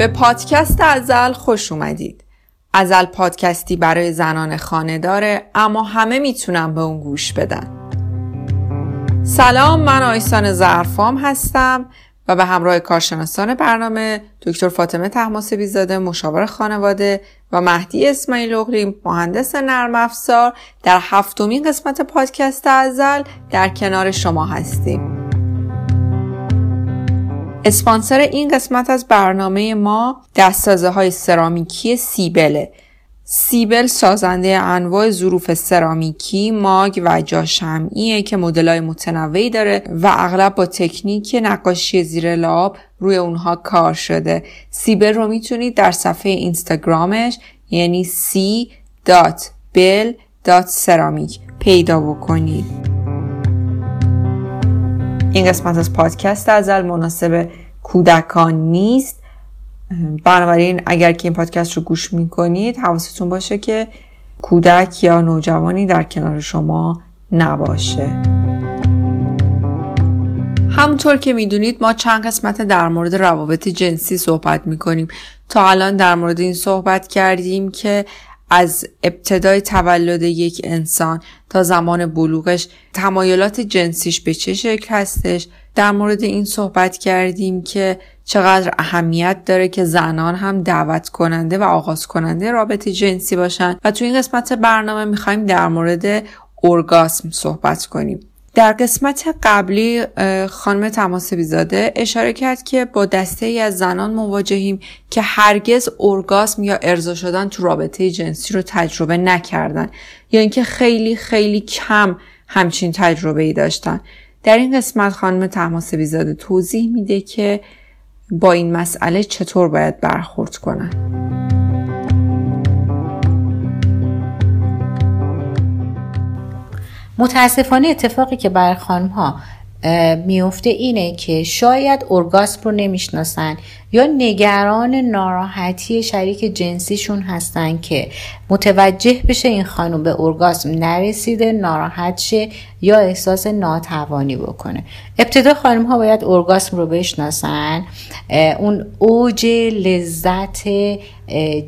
به پادکست ازل خوش اومدید. ازل پادکستی برای زنان خانه داره اما همه می‌تونن به اون گوش بدن. سلام من آیسان زرفام هستم و به همراه کارشناسان برنامه دکتر فاطمه تحماسبی زاده مشاور خانواده و مهدی اسماعیل اغلی مهندس نرم افزار در هفتمین قسمت پادکست ازل در کنار شما هستیم. اسپانسر این قسمت از برنامه ما دستازه های سرامیکی سیبله سیبل سازنده انواع ظروف سرامیکی، ماگ و جاشمعیه که مدلای متنوعی داره و اغلب با تکنیک نقاشی زیر لاب روی اونها کار شده. سیبل رو می‌تونید در صفحه اینستاگرامش یعنی c.bel.ceramic پیدا بکنید. این قسمت از پادکست ازل مناسب کودکان نیست. بنابراین اگر که این پادکست رو گوش می‌کنید حواستون باشه که کودک یا نوجوانی در کنار شما نباشه. همونطور که می‌دونید ما چند قسمت در مورد روابط جنسی صحبت می‌کنیم. تا الان در مورد این صحبت کردیم که از ابتدای تولد یک انسان تا زمان بلوغش تمایلات جنسیش به چه شکل هستش؟ در مورد این صحبت کردیم که چقدر اهمیت داره که زنان هم دعوت کننده و آغاز کننده رابطه جنسی باشن. و تو این قسمت برنامه می‌خوایم در مورد ارگاسم صحبت کنیم. در قسمت قبلی خانم تماس بیزاده اشاره کرد که با دسته ای از زنان مواجهیم که هرگز ارگاسم یا ارضا شدن تو رابطه جنسی رو تجربه نکردن. یا اینکه خیلی خیلی کم همچین تجربه ای داشتن. در این قسمت خانم تماس بیزاده توضیح میده که با این مسئله چطور باید برخورد کنن. متاسفانه اتفاقی که برای خانم ها میفته اینه که شاید ارگاسم رو نمی‌شناسن یا نگران ناراحتی شریک جنسیشون هستن که متوجه بشه این خانم به ارگاسم نرسیده ناراحت شه یا احساس ناتوانی بکنه. ابتدا خانم ها باید ارگاسم رو بشناسن. اون اوج لذت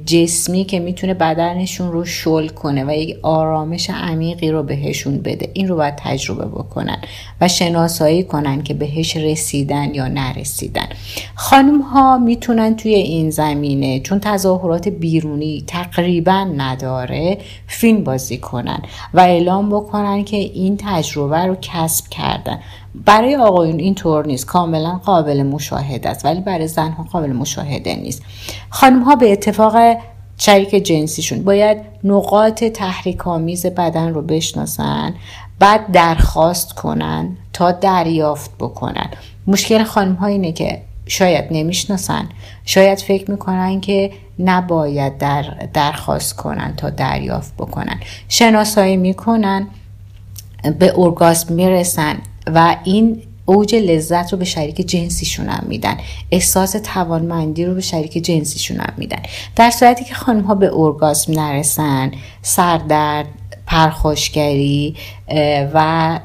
جسمی که می‌تونه بدنشون رو شل کنه و یک آرامش عمیقی رو بهشون بده. این رو باید تجربه بکنن و شناسایی کنن که بهش رسیدن یا نرسیدن. خانم ها می‌تونن توی این زمینه چون تظاهرات بیرونی تقریبا نداره فیلم بازی کنن و اعلام بکنن که این تجربه رو کسب کردن. برای آقایون این طور نیست. کاملا قابل مشاهده است. ولی برای زنها قابل مشاهده نیست. خانم ها به اتفاق شریک جنسیشون باید نقاط تحریک آمیز بدن رو بشناسن بعد درخواست کنن تا دریافت بکنن. مشکل خانم ها اینه که شاید نمی‌شناسن. شاید فکر می‌کنن که نباید در درخواست کنن تا دریافت بکنن. شناسایی می‌کنن به ارگاسم می‌رسن. و این اوج لذت رو به شریک جنسیشون هم میدن. احساس توانمندی رو به شریک جنسیشون هم میدن. در صورتی که خانم ها به ارگاسم نرسن سردرد پرخاشگری و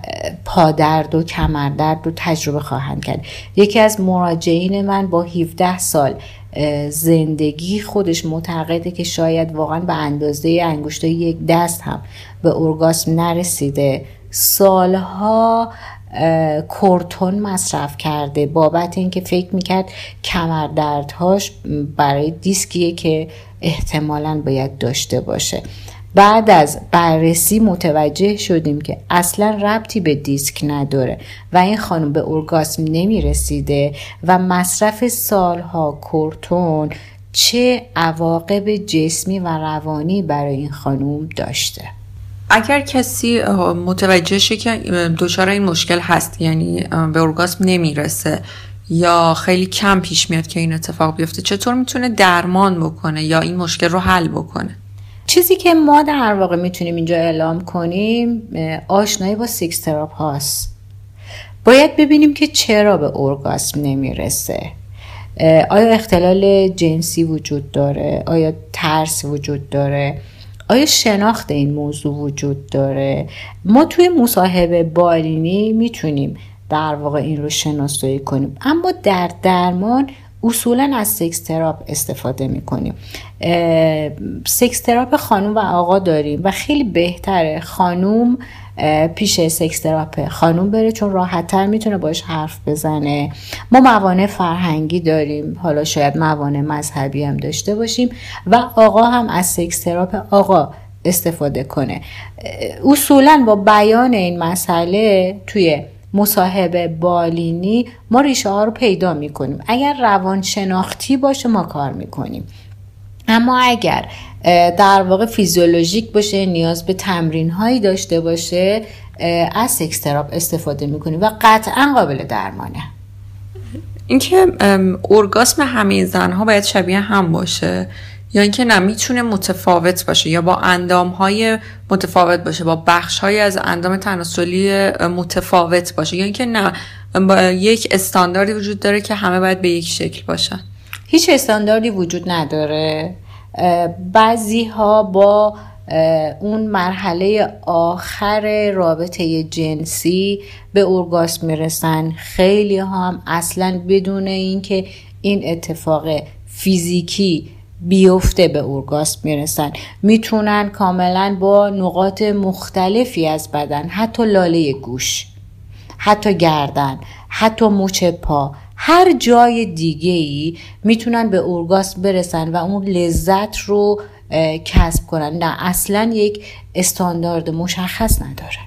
پادرد و کمردرد رو تجربه خواهند کرد. یکی از مراجعین من با 17 سال زندگی خودش معتقده که شاید واقعا به اندازه انگشتای یک دست هم به ارگاسم نرسیده. سالها کورتون مصرف کرده. بابت اینکه فکر می‌کرد کمردردهاش برای دیسکیه که احتمالا باید داشته باشه. بعد از بررسی متوجه شدیم که اصلا ربطی به دیسک نداره و این خانم به ارگاسم نمی‌رسیده و مصرف سالها کورتون چه عواقب جسمی و روانی برای این خانم داشته. اگر کسی متوجه شه که دچار این مشکل هست یعنی به ارگاسم نمی‌رسه یا خیلی کم پیش میاد که این اتفاق بیفته چطور می‌تونه درمان بکنه یا این مشکل رو حل بکنه؟ چیزی که ما در واقع می‌تونیم اینجا اعلام کنیم آشنایی با سکس تراپ هاست. باید ببینیم که چرا به ارگاسم نمی‌رسه. آیا اختلال جنسی وجود داره؟ آیا ترس وجود داره؟ آیا شناخت این موضوع وجود داره؟ ما توی مصاحبه بالینی می‌تونیم در واقع این رو شناسایی کنیم. اما در درمان اصولا از سکس تراپ استفاده می‌کنیم. سکس تراپ خانوم و آقا داریم و خیلی بهتره خانوم پیش سکس تراپ خانوم بره چون راحتتر می‌تونه باش حرف بزنه. ما موانع فرهنگی داریم. حالا شاید موانع مذهبی هم داشته باشیم و آقا هم از سکس تراپ آقا استفاده کنه. اصولا با بیان این مسئله توی مصاحبه بالینی ما ریشه ها رو پیدا می‌کنیم. اگر روان شناختی باشه ما کار می‌کنیم. اما اگر در واقع فیزیولوژیک باشه نیاز به تمرین هایی داشته باشه از سکس تراپ استفاده می‌کنیم و قطعا قابل درمانه. اینکه ارگاسم همه زنها باید شبیه هم باشه یا اینکه نه می‌تونه متفاوت باشه یا با اندام های متفاوت باشه با بخش های از اندام تناسلی متفاوت باشه یا اینکه نه با یک استانداردی وجود داره که همه باید به یک شکل باشن. هیچ استانداردی وجود نداره. بعضی ها با اون مرحله آخر رابطه جنسی به اورگاسم می‌رسن. خیلی هم اصلا بدون اینکه این اتفاق فیزیکی بیفته به اورگاسم می‌رسن. می‌تونن کاملا با نقاط مختلفی از بدن حتی لاله گوش حتی گردن حتی مچ پا هر جای دیگه ای می‌تونن به اورگاسم برسن و اون لذت رو کسب کنن. نه اصلا یک استاندارد مشخص نداره.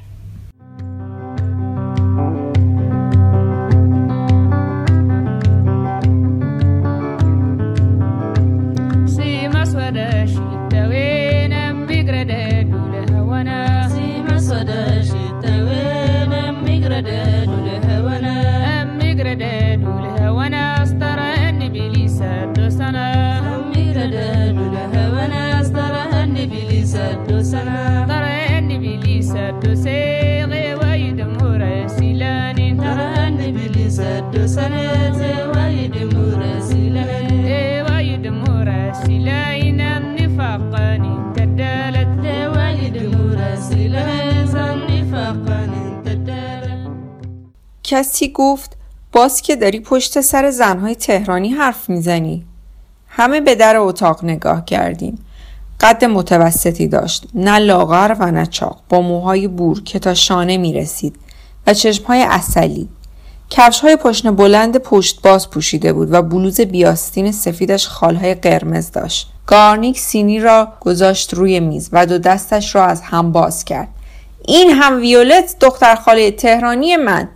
کسی گفت باز که داری پشت سر زنهای تهرانی حرف می‌زنی. همه به در اتاق نگاه کردیم. قد متوسطی داشت. نه لاغر و نه چاق. با موهای بور که تا شانه می رسید و چشمهای اصلی کفش های پشن بلند پشت باز پوشیده بود و بلوز بیاستین سفیدش خالهای قرمز داشت. گارنیک سینی را گذاشت روی میز و دو دستش را از هم باز کرد. این هم ویولت دختر خاله تهرانی من.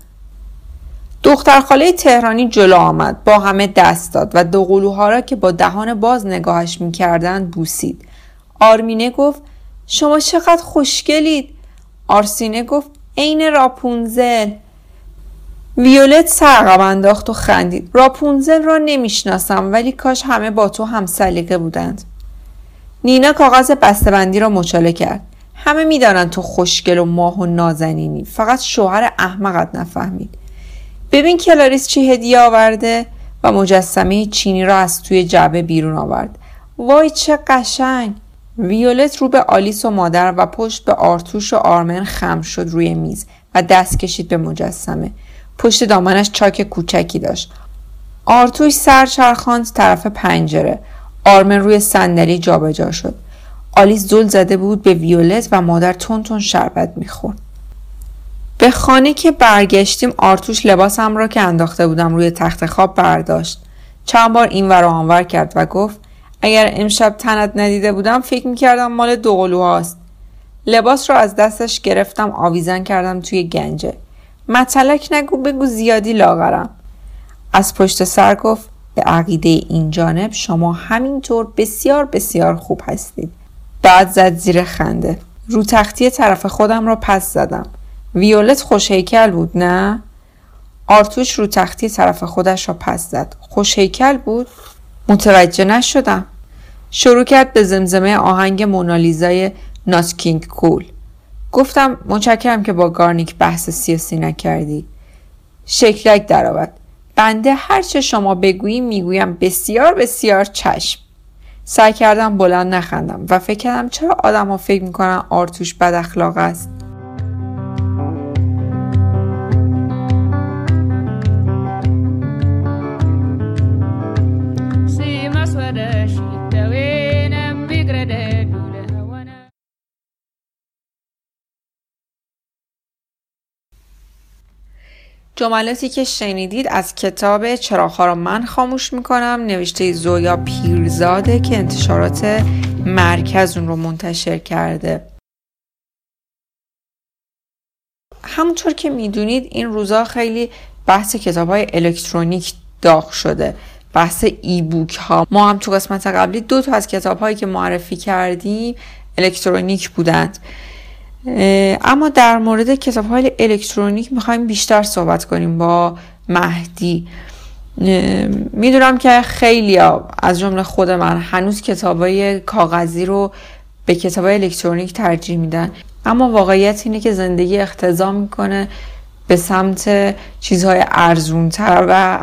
دختر خاله تهرانی جلو آمد با همه دست داد و دو قلوها را که با دهان باز نگاهش می‌کردند بوسید. آرمینه گفت شما چقدر خوشگلید. آرسینه گفت عین راپونزل. ویولت سرقم انداخت و خندید. راپونزل را نمی‌شناسم ولی کاش همه با تو هم سلیقه بودند. نینا کاغذ بستهبندی را مچاله کرد. همه می‌دانند تو خوشگل و ماه و نازنینی. فقط شوهر احمقت نفهمید. ببین کلاریس چی هدیه آورده و مجسمه چینی را از توی جعبه بیرون آورد. وای چه قشنگ! ویولت رو به آلیس و مادر و پشت به آرتوش و آرمن خم شد روی میز و دست کشید به مجسمه. پشت دامنش چاک کوچکی داشت. آرتوش سر چرخاند طرف پنجره. آرمن روی صندلی جابجا شد. آلیس زل زده بود به ویولت و مادر تون تون شربت می‌خورد. به خانه که برگشتیم آرتوش لباسم را که انداخته بودم روی تخت خواب برداشت. چند بار این ور آنور کرد و گفت اگر امشب تنت ندیده بودم فکر می‌کردم مال دوقلوهاست لباس را از دستش گرفتم آویزن کردم توی گنجه. مطلک نگو بگو زیادی لاغرم. از پشت سر گفت به عقیده این جانب شما همینطور بسیار بسیار خوب هستید. بعد زد زیر خنده. رو تختی طرف خودم را پس زدم. ویولت خوشهیکل بود نه؟ آرتوش رو تختی طرف خودش را پس زد. خوشهیکل بود؟ متوجه نشدم. شروع کرد به زمزمه آهنگ مونالیزای ناسکینگ کول گفتم متشکرم که با گارنیک بحث سیاسی نکردی. شکلک درآمد. بنده هرچه شما بگویی می‌گویم بسیار بسیار چشم. سعی کردم بلند نخندم و فکر کردم چرا آدم ها فکر می‌کنن آرتوش بد اخلاق است. جملاتی که شنیدید از کتاب چراغها را من خاموش می‌کنم. نوشته زویا پیرزاده که انتشارات مرکز اون رو منتشر کرده. همونطور که می‌دونید این روزا خیلی بحث کتاب های الکترونیک داغ شده. بحث ای بوک ها. ما هم تو قسمت قبلی دو تا از کتاب هایی که معرفی کردیم الکترونیک بودند. اما در مورد کتاب های الکترونیک می‌خوایم بیشتر صحبت کنیم با مهدی. می‌دونم که خیلی از جمله خود من هنوز کتاب های کاغذی رو به کتاب الکترونیک ترجیح میدن. اما واقعیت اینه که زندگی اختضا می‌کنه. به سمت چیزهای ارزونتر و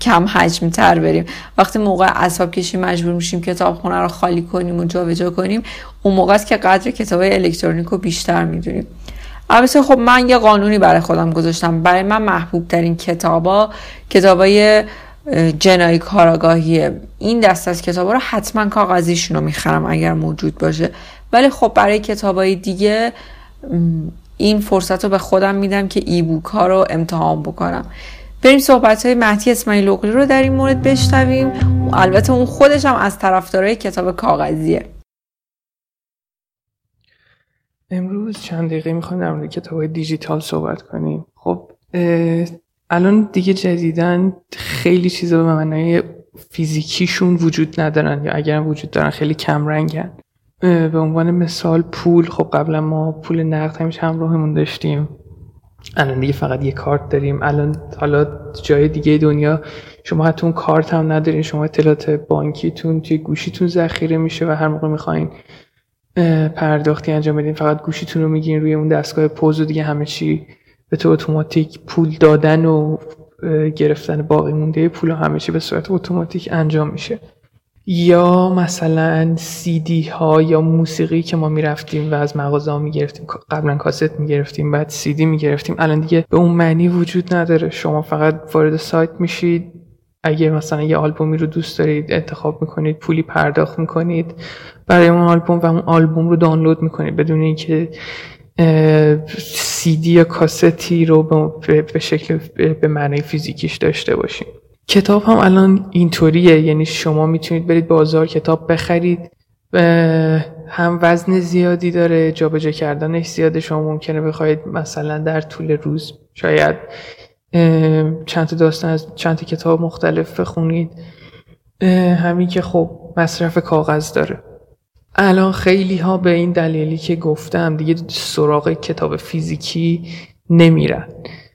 کم حجمتر بریم. وقتی موقع اصاب کشی مجبور میشیم کتابخونه رو خالی کنیم و جابجا کنیم اون موقع است که قدر کتاب الکترونیک رو بیشتر می‌دونیم. البته خب من یه قانونی برای خودم گذاشتم. برای من محبوب ترین کتابا کتابای جنایی کاراگاهیه. این دست از کتابا رو حتما کاغذیشون رو می‌خرم اگر موجود باشه. ولی خب برای کتابای دیگه این فرصت رو به خودم میدم که ای بوک ها رو امتحان بکنم. بریم صحبت های مهدی اسماعیل اقلی رو در این مورد بشنویم. البته اون خودش هم از طرفدارای کتاب کاغذیه. امروز چند دقیقه می‌خوایم در مورد کتاب دیجیتال صحبت کنیم. خب الان دیگه جدیدن خیلی چیزا به معنای فیزیکیشون وجود ندارن یا اگر وجود دارن خیلی کم رنگن به عنوان مثال پول. خب قبلا ما پول نقد همیشه همراهمون داشتیم. الان دیگه فقط یه کارت داریم. الان حالا جای دیگه دنیا شما حتی اون کارت هم ندارین. شما اطلاعات بانکیتون توی گوشیتون ذخیره میشه و هر موقع می‌خواین پرداختی انجام بدین فقط گوشیتون رو میگین روی اون دستگاه پوز و دیگه همه چی به تو اتوماتیک پول دادن و گرفتن باقی مونده. پول همه چی به صورت اتوماتیک انجام میشه. یا مثلا سی دی ها یا موسیقی که ما می‌رفتیم و از مغازه ها می‌گرفتیم قبلا کاست می‌گرفتیم بعد سی دی می‌گرفتیم. الان دیگه به اون معنی وجود نداره. شما فقط وارد سایت میشید. اگه مثلا یه آلبومی رو دوست دارید انتخاب می‌کنید پولی پرداخت می‌کنید برای اون آلبوم و اون آلبوم رو دانلود می‌کنید. بدون اینکه سی دی یا کاستی رو به شکل به معنی فیزیکیش داشته باشیم کتاب هم الان اینطوریه. یعنی شما می‌تونید برید بازار کتاب بخرید. هم وزن زیادی داره جابجا کردنش زیاده. شما ممکنه بخواید مثلا در طول روز شاید چند تا داستان از چند تا کتاب مختلف بخونید. همین که خب مصرف کاغذ داره. الان خیلی ها به این دلیلی که گفتم دیگه سراغ کتاب فیزیکی نمیرن.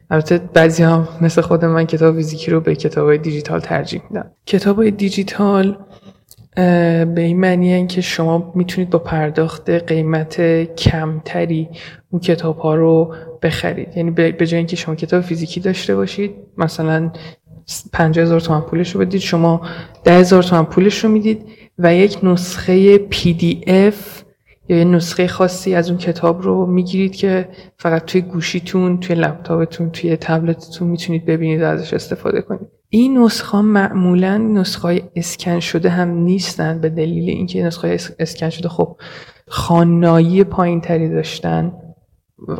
البته بعضی هم مثل خود من کتاب فیزیکی رو به کتاب های دیجیتال ترجیح میدن. کتاب های دیجیتال به این معنی که شما می‌تونید با پرداخت قیمت کمتری اون کتاب ها رو بخرید. یعنی به جای اینکه شما کتاب فیزیکی داشته باشید مثلا 50 هزار تومن پولش رو بدید شما 10 هزار تومن پولش رو می‌دید و یک نسخه PDF یا یه نسخه خاصی از اون کتاب رو می‌گیرید که فقط توی گوشیتون توی لپتاپتون توی تبلتتون می‌تونید ببینید و ازش استفاده کنید. این نسخه معمولا نسخه های اسکن شده هم نیستن به دلیل اینکه نسخه اسکن شده خب خانایی پایین تری داشتن.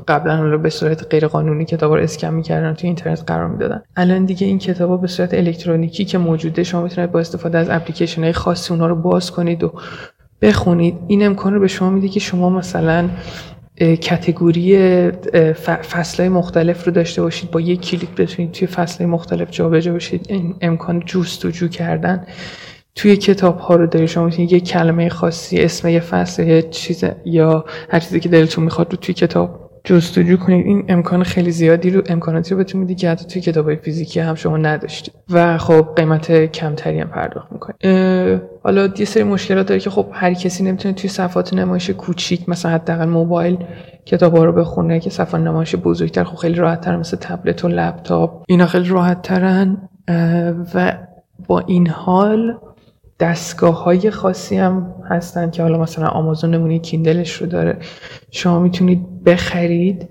قبلا رو به صورت غیر قانونی کتاب رو اسکن می‌کردن توی اینترنت قرار می‌دادن. الان دیگه این کتاب به صورت الکترونیکی که موجوده شما می‌تونید با استفاده از اپلیکیشن های خاصی اونها رو باز کنید و بخونید. این امکان رو به شما میده که شما مثلا کتگوری فصلهای مختلف رو داشته باشید. با یک کلیک بتونید توی فصلهای مختلف جابجا باشید این امکان جستجو کردن توی کتاب ها رو دارید شما می‌تونید یک کلمه خاصی اسم یه فصل یا چیز یا هر چیزی که دلتون می‌خواد رو توی کتاب جستجو کنید. این امکان خیلی زیادی رو امکاناتی رو بهتون میده که حتی توی کتاب فیزیکی هم شما نداشتید. و خب قیمت کمتری هم پرداخت می‌کنید حالا یه سری مشکلات داره که خب هر کسی نمی‌تونه توی صفحات نمایش کوچیک مثلا حداقل موبایل کتاب ها رو بخونه که صفحات نمایش بزرگتر خب خیلی راحت تر مثل تبلت و لپتاپ. اینا خیلی راحت ترن و با این حال دستگاه های خاصی هم هستن که حالا مثلا آمازون نمونه کیندلش رو داره. شما می‌تونید بخرید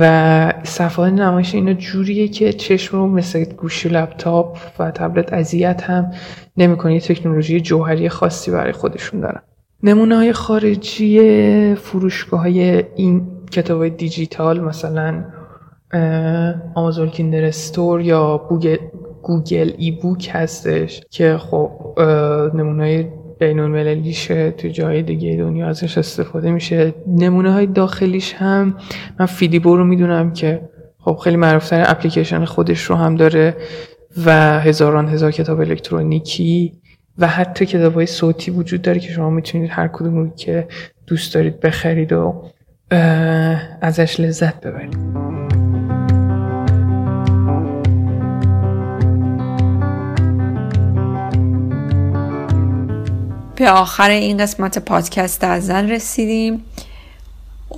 و صفحات نمایش اینا جوریه که چشم رو مثل گوشی لپتاپ و تبلت اذیت هم نمی‌کنه تکنولوژی جوهری خاصی برای خودشون دارن. نمونه های خارجی فروشگاه های این کتاب های دیجیتال مثلا آمازون کیندر استور یا گوگل, ای بوک هستش که خب نمونه بین المللیشه تو جای دیگه دنیا ازش استفاده میشه. نمونه های داخلیش هم من فیلیبو رو می‌دونم که خب خیلی معروفتر اپلیکیشن خودش رو هم داره و هزاران هزار کتاب الکترونیکی و حتی کتاب های صوتی وجود داره که شما می‌تونید هر کدوم که دوست دارید بخرید و ازش لذت ببرید. به آخر این قسمت پادکست از زن رسیدیم.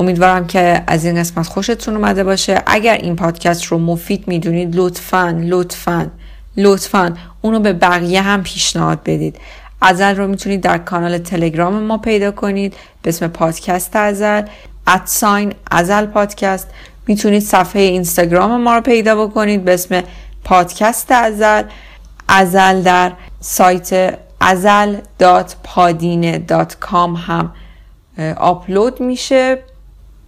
امیدوارم که از این قسمت خوشتون اومده باشه. اگر این پادکست رو مفید می‌دونید لطفا لطفا لطفا اونو به بقیه هم پیشنهاد بدید. ازل رو می‌تونید در کانال تلگرام ما پیدا کنید. به اسم پادکست ازل ادساین ازل پادکست. می‌تونید صفحه اینستاگرام ما رو پیدا بکنید. به اسم پادکست ازل ازل در سایت ازل.padine.com هم آپلود میشه.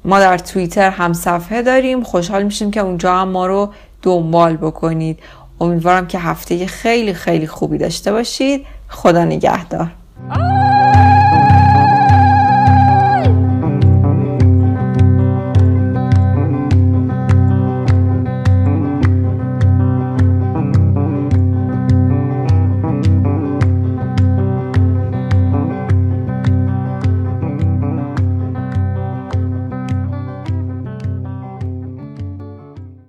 ما در توییتر هم صفحه داریم. خوشحال میشیم که اونجا هم ما رو دنبال بکنید. امیدوارم که هفته خیلی خیلی خوبی داشته باشید. خدا نگهدار.